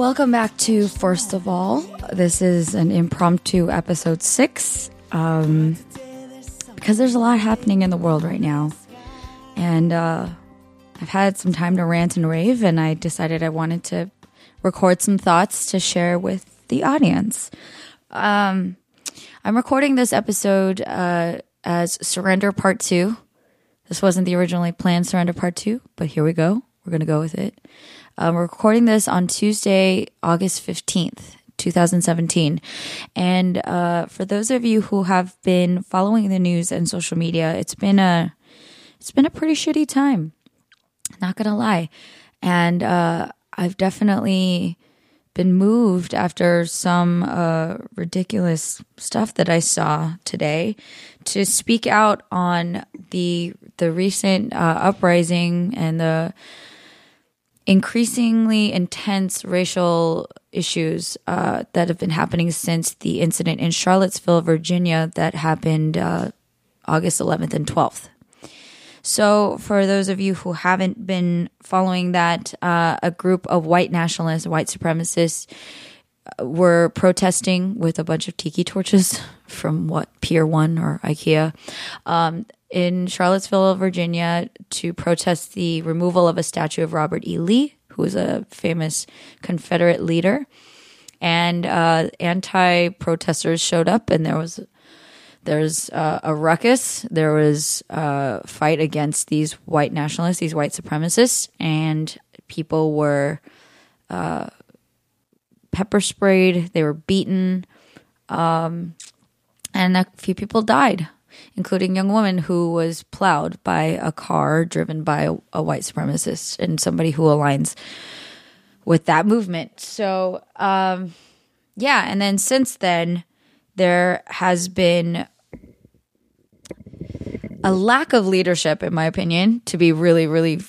Welcome back to First of All. This is an impromptu episode six. Um, because there's a lot happening in the world right now. And uh, I've had some time to rant and rave, and I decided I wanted to record some thoughts to share with the audience. Um, I'm recording this episode uh, as Surrender Part 2. This wasn't the originally planned Surrender Part 2, but here we go. We're going to go with it. Um, we're recording this on Tuesday, August 15th, 2017. And uh, for those of you who have been following the news and social media, it's been a it's been a pretty shitty time. Not gonna lie, and uh, I've definitely been moved after some uh, ridiculous stuff that I saw today to speak out on the the recent uh, uprising and the increasingly intense racial issues uh, that have been happening since the incident in Charlottesville, Virginia, that happened uh, August 11th and 12th. So, for those of you who haven't been following that, uh, a group of white nationalists, white supremacists, uh, were protesting with a bunch of tiki torches from what Pier One or IKEA um, in Charlottesville, Virginia, to protest the removal of a statue of Robert E. Lee, who was a famous Confederate leader. And uh, anti-protesters showed up, and there was there's uh, a ruckus. There was a fight against these white nationalists, these white supremacists, and people were uh, pepper sprayed. They were beaten, um, and a few people died, including young woman who was plowed by a car driven by a, a white supremacist and somebody who aligns with that movement. So, um, yeah, and then since then, there has been a lack of leadership, in my opinion, to be really, really,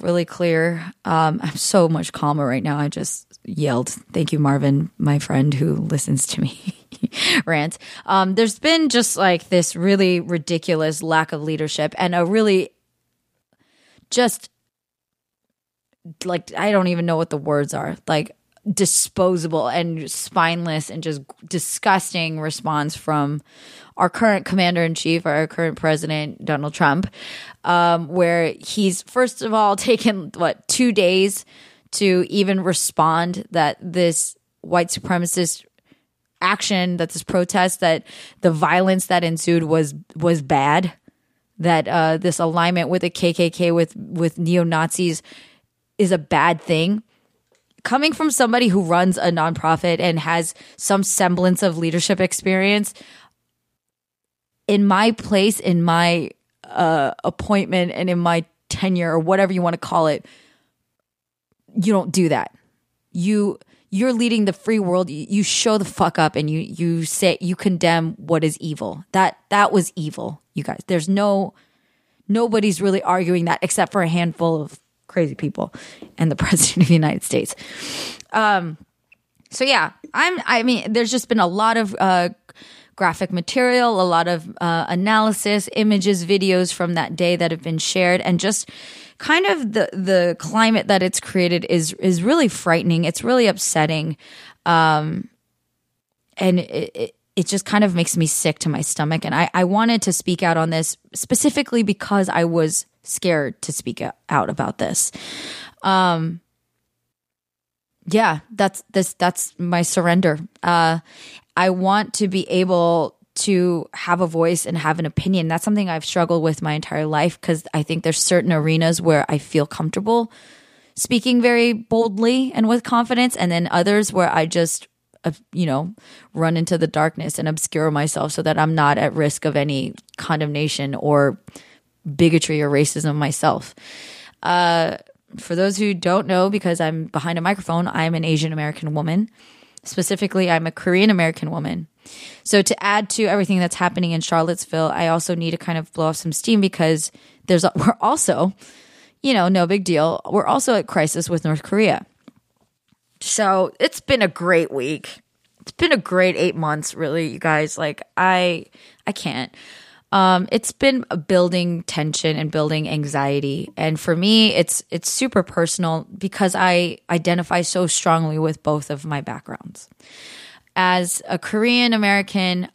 really clear. Um, I'm so much calmer right now. I just yelled. Thank you, Marvin, my friend who listens to me rant. Um, there's been just like this really ridiculous lack of leadership and a really just like, I don't even know what the words are. Like, disposable and spineless and just disgusting response from our current commander in chief, our current president, Donald Trump, um, where he's first of all taken what two days to even respond that this white supremacist action, that this protest, that the violence that ensued was was bad, that uh, this alignment with the KKK with with neo Nazis is a bad thing. Coming from somebody who runs a nonprofit and has some semblance of leadership experience in my place in my uh, appointment and in my tenure or whatever you want to call it you don't do that. You you're leading the free world you, show the fuck up and you you say you condemn what is evil that that was evil you guys there's no nobody's really arguing that except for a handful of crazy people and the president of the United States. Um, so yeah, I'm. I mean, there's just been a lot of uh, graphic material, a lot of uh, analysis, images, videos from that day that have been shared, and just kind of the the climate that it's created is is really frightening. It's really upsetting, um, and it, it it just kind of makes me sick to my stomach. And I, I wanted to speak out on this specifically because I was scared to speak out about this. Um, yeah, that's this. That's my surrender. Uh, I want to be able to have a voice and have an opinion. That's something I've struggled with my entire life because I think there's certain arenas where I feel comfortable speaking very boldly and with confidence, and then others where I just uh, you know, run into the darkness and obscure myself so that I'm not at risk of any condemnation or bigotry or racism myself. Uh, for those who don't know, because I'm behind a microphone, I'm an Asian American woman. Specifically, I'm a Korean American woman. So to add to everything that's happening in Charlottesville, I also need to kind of blow off some steam because there's we're also, you know, no big deal. We're also at crisis with North Korea. So it's been a great week. It's been a great eight months, really, you guys. Like I, I can't. Um, it's been building tension and building anxiety. And for me, it's it's super personal because I identify so strongly with both of my backgrounds. As a Korean American,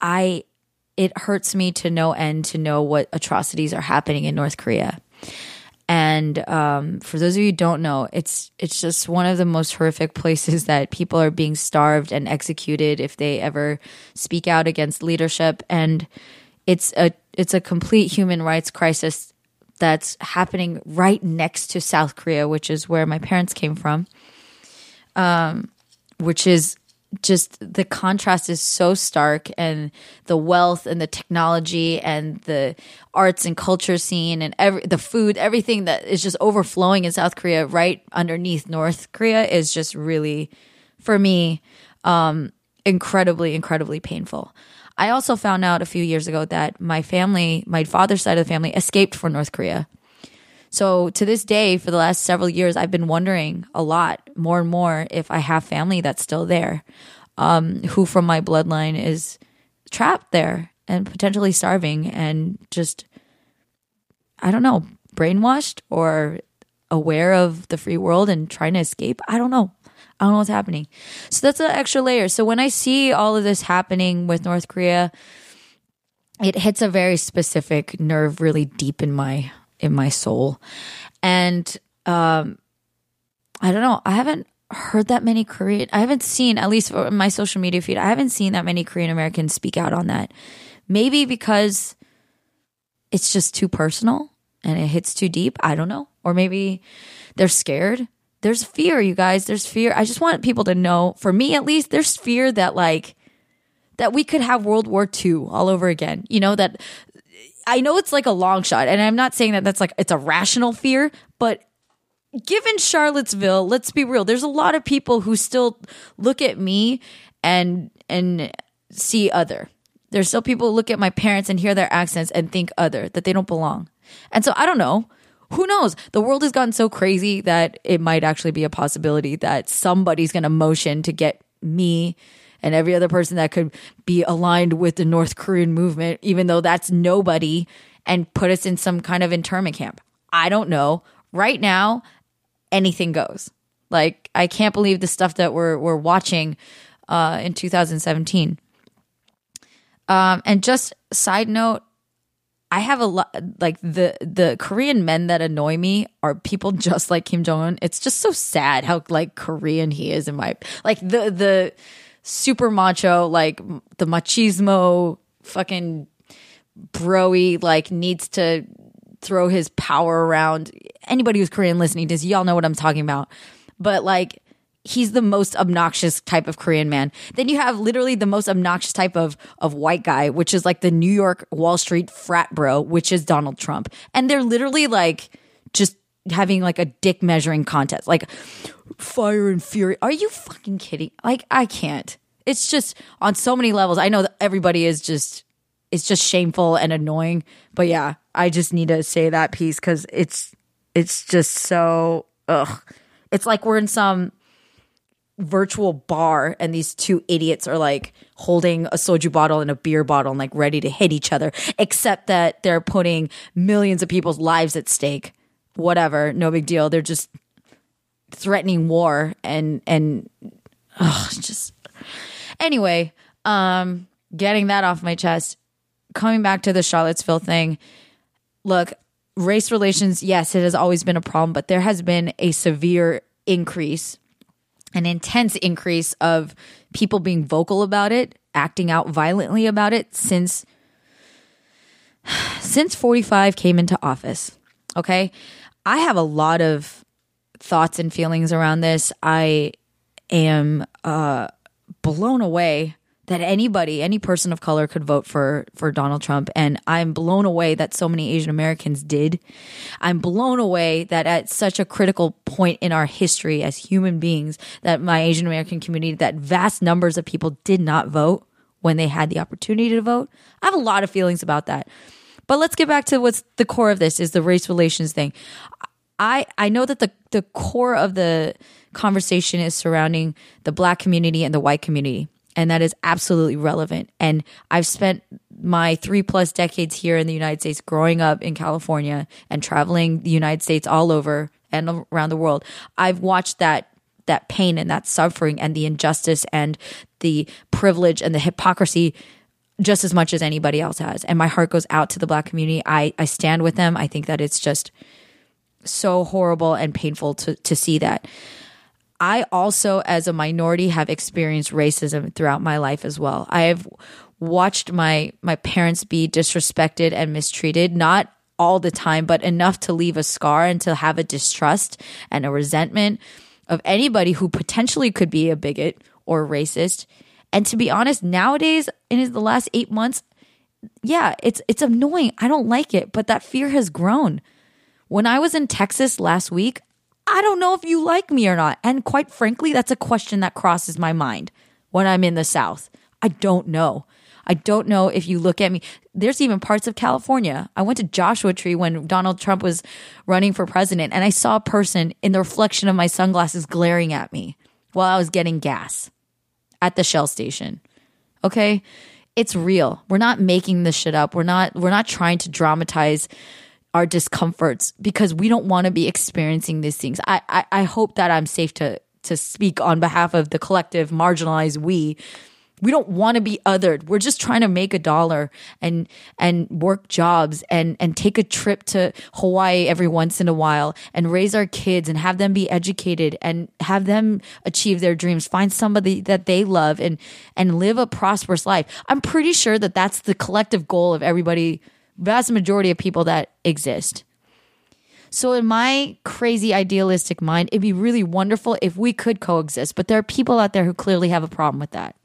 I it hurts me to no end to know what atrocities are happening in North Korea. And um, for those of you who don't know, it's it's just one of the most horrific places that people are being starved and executed if they ever speak out against leadership. And it's a it's a complete human rights crisis that's happening right next to South Korea, which is where my parents came from. Um, which is just the contrast is so stark and the wealth and the technology and the arts and culture scene and every the food everything that is just overflowing in South Korea right underneath North Korea is just really for me um incredibly incredibly painful. I also found out a few years ago that my family, my father's side of the family escaped from North Korea. So to this day, for the last several years, I've been wondering a lot more and more if I have family that's still there, um, who from my bloodline is trapped there and potentially starving and just, I don't know, brainwashed or aware of the free world and trying to escape. I don't know. I don't know what's happening. So that's an extra layer. So when I see all of this happening with North Korea, it hits a very specific nerve really deep in my in my soul. And um, I don't know. I haven't heard that many Korean. I haven't seen at least my social media feed. I haven't seen that many Korean Americans speak out on that. Maybe because it's just too personal and it hits too deep. I don't know. Or maybe they're scared. There's fear, you guys. There's fear. I just want people to know, for me at least, there's fear that like that we could have World War II all over again. You know, that I know it's like a long shot, and I'm not saying that that's like it's a rational fear, but given Charlottesville, let's be real, there's a lot of people who still look at me and and see other. There's still people who look at my parents and hear their accents and think other, that they don't belong. And so I don't know. Who knows? The world has gotten so crazy that it might actually be a possibility that somebody's going to motion to get me and every other person that could be aligned with the North Korean movement, even though that's nobody, and put us in some kind of internment camp. I don't know. Right now, anything goes. Like I can't believe the stuff that we're we're watching uh, in 2017. Um, and just side note, I have a lot like the the Korean men that annoy me are people just like Kim Jong Un. It's just so sad how like Korean he is in my like the the super macho like the machismo fucking broy like needs to throw his power around. Anybody who's Korean listening this, y'all know what I'm talking about. But like he's the most obnoxious type of Korean man. Then you have literally the most obnoxious type of of white guy, which is like the New York Wall Street frat bro, which is Donald Trump. And they're literally like just having like a dick measuring contest. Like fire and fury. Are you fucking kidding? Like I can't. It's just on so many levels. I know that everybody is just it's just shameful and annoying, but yeah, I just need to say that piece cuz it's it's just so ugh. It's like we're in some virtual bar and these two idiots are like holding a soju bottle and a beer bottle and like ready to hit each other except that they're putting millions of people's lives at stake whatever no big deal they're just threatening war and and ugh, just anyway um getting that off my chest coming back to the charlottesville thing look race relations yes it has always been a problem but there has been a severe increase an intense increase of people being vocal about it, acting out violently about it since since 45 came into office. Okay? I have a lot of thoughts and feelings around this. I am uh blown away that anybody, any person of color could vote for for Donald Trump and I'm blown away that so many Asian Americans did. I'm blown away that at such a critical point in our history as human beings that my Asian American community that vast numbers of people did not vote when they had the opportunity to vote. I have a lot of feelings about that. But let's get back to what's the core of this is the race relations thing. I I know that the the core of the conversation is surrounding the black community and the white community and that is absolutely relevant. And I've spent my three plus decades here in the United States, growing up in California and traveling the United States all over and around the world. I've watched that that pain and that suffering and the injustice and the privilege and the hypocrisy just as much as anybody else has. And my heart goes out to the black community. I, I stand with them. I think that it's just so horrible and painful to, to see that. I also, as a minority, have experienced racism throughout my life as well. I have watched my my parents be disrespected and mistreated, not all the time, but enough to leave a scar and to have a distrust and a resentment of anybody who potentially could be a bigot or racist. And to be honest, nowadays in the last eight months, yeah, it's it's annoying. I don't like it, but that fear has grown. When I was in Texas last week, I don't know if you like me or not. And quite frankly, that's a question that crosses my mind when I'm in the South. I don't know. I don't know if you look at me. There's even parts of California. I went to Joshua Tree when Donald Trump was running for president, and I saw a person in the reflection of my sunglasses glaring at me while I was getting gas at the Shell station. Okay? It's real. We're not making this shit up. We're not we're not trying to dramatize our discomforts because we don't want to be experiencing these things. I, I, I hope that I'm safe to to speak on behalf of the collective marginalized we. We don't want to be othered. We're just trying to make a dollar and and work jobs and and take a trip to Hawaii every once in a while and raise our kids and have them be educated and have them achieve their dreams. Find somebody that they love and and live a prosperous life. I'm pretty sure that that's the collective goal of everybody vast majority of people that exist. So, in my crazy idealistic mind, it'd be really wonderful if we could coexist, but there are people out there who clearly have a problem with that.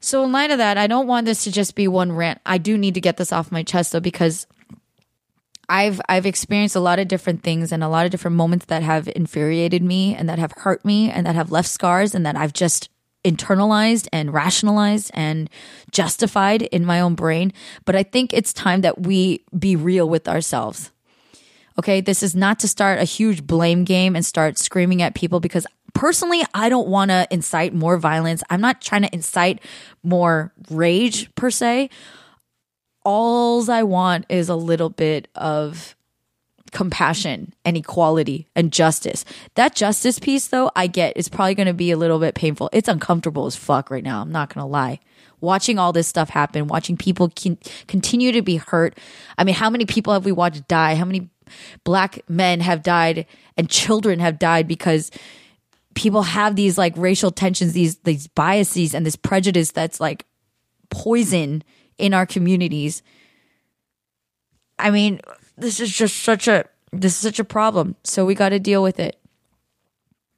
So, in light of that, I don't want this to just be one rant. I do need to get this off my chest though, because I've I've experienced a lot of different things and a lot of different moments that have infuriated me and that have hurt me and that have left scars and that I've just internalized and rationalized and justified in my own brain. But I think it's time that we be real with ourselves. Okay, this is not to start a huge blame game and start screaming at people because personally, I don't want to incite more violence. I'm not trying to incite more rage per se. Alls I want is a little bit of compassion and equality and justice. That justice piece, though, I get is probably going to be a little bit painful. It's uncomfortable as fuck right now. I'm not going to lie. Watching all this stuff happen, watching people con- continue to be hurt. I mean, how many people have we watched die? How many black men have died and children have died because people have these like racial tensions, these these biases and this prejudice that's like poison in our communities. I mean, this is just such a this is such a problem. So we got to deal with it.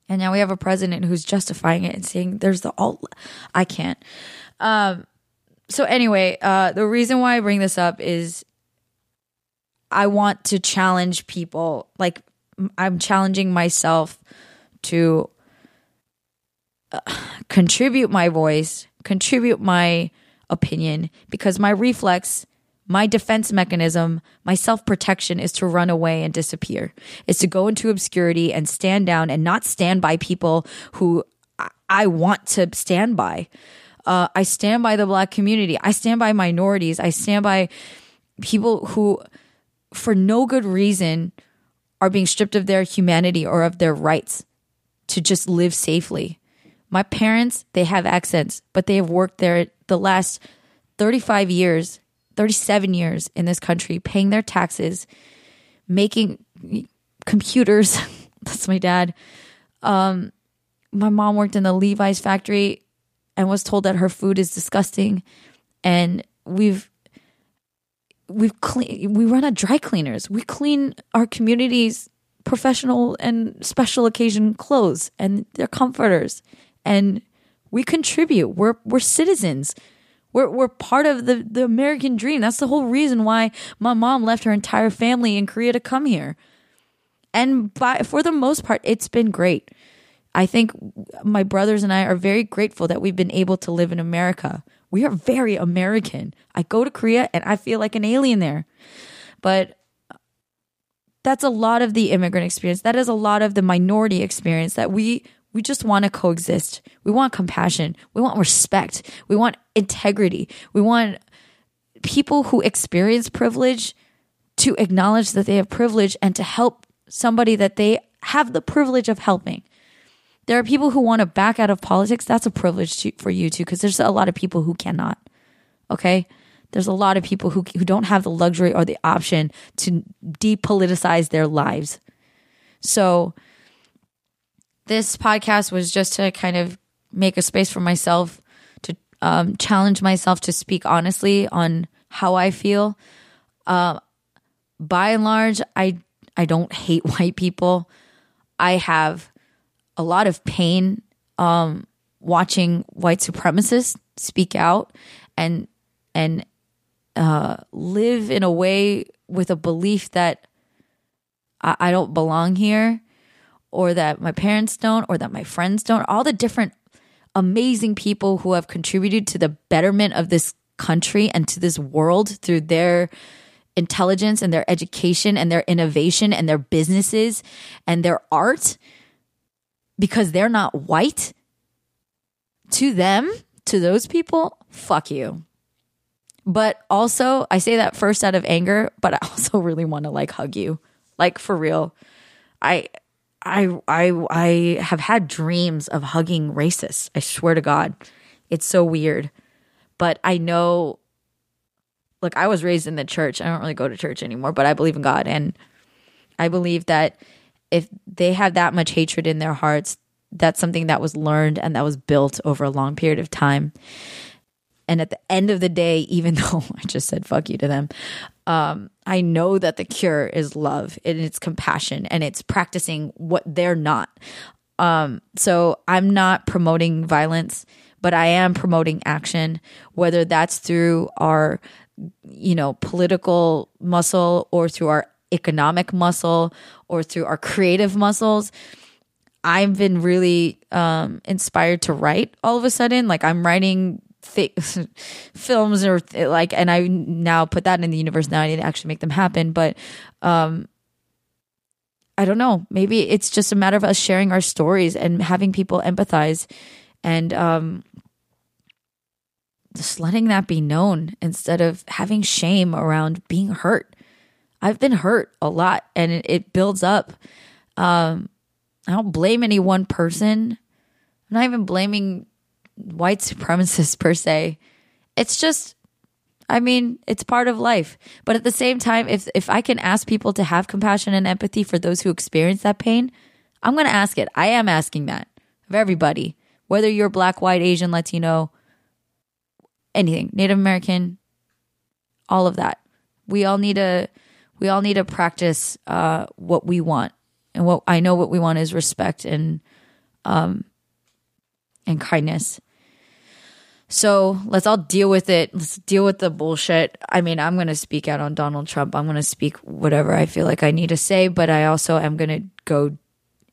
And now we have a president who's justifying it and saying there's the all I can't. Um so anyway, uh the reason why I bring this up is I want to challenge people like I'm challenging myself to uh, contribute my voice, contribute my opinion because my reflex my defense mechanism, my self protection is to run away and disappear, is to go into obscurity and stand down and not stand by people who I want to stand by. Uh, I stand by the black community. I stand by minorities. I stand by people who, for no good reason, are being stripped of their humanity or of their rights to just live safely. My parents, they have accents, but they have worked there the last 35 years 37 years in this country, paying their taxes, making computers. That's my dad. Um, my mom worked in the Levi's factory and was told that her food is disgusting. And we've we've clean we run a dry cleaners. We clean our community's professional and special occasion clothes and their comforters. And we contribute. We're we're citizens. We're, we're part of the, the American dream. That's the whole reason why my mom left her entire family in Korea to come here. And by, for the most part, it's been great. I think my brothers and I are very grateful that we've been able to live in America. We are very American. I go to Korea and I feel like an alien there. But that's a lot of the immigrant experience. That is a lot of the minority experience that we We just want to coexist. We want compassion. We want respect. We want integrity. We want people who experience privilege to acknowledge that they have privilege and to help somebody that they have the privilege of helping. There are people who want to back out of politics. That's a privilege to, for you too, because there's a lot of people who cannot. Okay. There's a lot of people who, who don't have the luxury or the option to depoliticize their lives. So, this podcast was just to kind of make a space for myself to um, challenge myself to speak honestly on how I feel. Uh, by and large, I I don't hate white people. I have a lot of pain um, watching white supremacists speak out and and uh, live in a way with a belief that I, I don't belong here, or that my parents don't, or that my friends don't. All the different amazing people who have contributed to the betterment of this country and to this world through their intelligence and their education and their innovation and their businesses and their art because they're not white to them to those people fuck you but also i say that first out of anger but i also really want to like hug you like for real i i i i have had dreams of hugging racists i swear to god it's so weird but i know look, I was raised in the church. I don't really go to church anymore, but I believe in God. And I believe that if they have that much hatred in their hearts, that's something that was learned and that was built over a long period of time. And at the end of the day, even though I just said fuck you to them, um, I know that the cure is love and it's compassion and it's practicing what they're not. Um, so I'm not promoting violence, but I am promoting action, whether that's through our you know, political muscle or through our economic muscle or through our creative muscles. I've been really um, inspired to write all of a sudden. Like I'm writing th- films or th- like, and I now put that in the universe. Now I need to actually make them happen. But um, I don't know. Maybe it's just a matter of us sharing our stories and having people empathize and um, just letting that be known instead of having shame around being hurt. I've been hurt a lot and it, it builds up. Um, I don't blame any one person. I'm not even blaming white supremacists per se. It's just, I mean, it's part of life. But at the same time, if if I can ask people to have compassion and empathy for those who experience that pain, I'm going to ask it. I am asking that of everybody, whether you're black, white, Asian, Latino, anything, Native American, all of that. We all need to we all need to practice uh, what we want, and what I know what we want is respect and um and kindness. So let's all deal with it. Let's deal with the bullshit. I mean, I'm going to speak out on Donald Trump. I'm going to speak whatever I feel like I need to say, but I also am going to go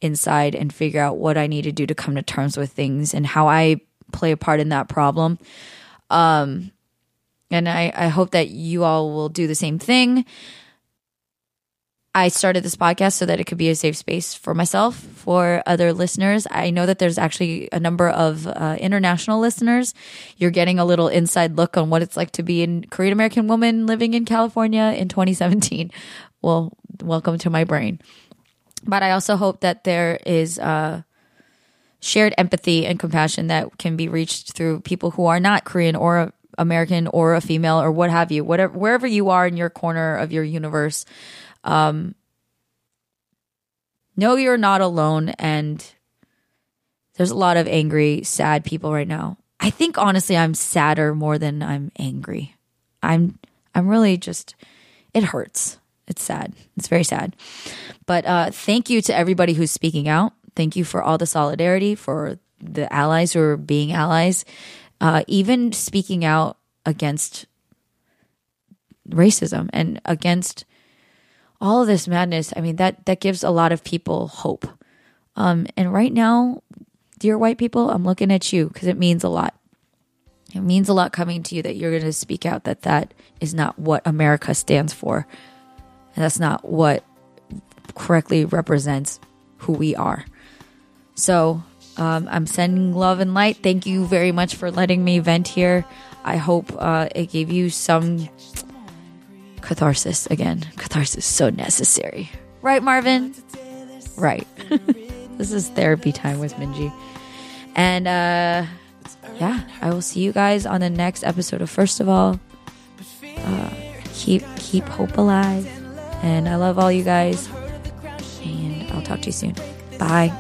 inside and figure out what I need to do to come to terms with things and how I play a part in that problem. Um, and I, I hope that you all will do the same thing. I started this podcast so that it could be a safe space for myself, for other listeners. I know that there's actually a number of uh, international listeners. You're getting a little inside look on what it's like to be a Korean American woman living in California in 2017. Well, welcome to my brain. But I also hope that there is uh, shared empathy and compassion that can be reached through people who are not Korean or American or a female or what have you, whatever wherever you are in your corner of your universe. Um, know you're not alone, and there's a lot of angry, sad people right now. I think honestly, I'm sadder more than I'm angry. I'm I'm really just it hurts. It's sad. It's very sad. But uh, thank you to everybody who's speaking out. Thank you for all the solidarity, for the allies who are being allies, uh, even speaking out against racism and against all of this madness. I mean, that, that gives a lot of people hope. Um, and right now, dear white people, I'm looking at you because it means a lot. It means a lot coming to you that you're going to speak out that that is not what America stands for. And that's not what correctly represents who we are. So Um, I'm sending love and light. Thank you very much for letting me vent here. I hope uh, it gave you some catharsis again. Catharsis is so necessary. Right, Marvin? Right. this is therapy time with Minji. And uh, yeah, I will see you guys on the next episode of First of All. Uh, keep keep hope alive. And I love all you guys. And I'll talk to you soon. Bye.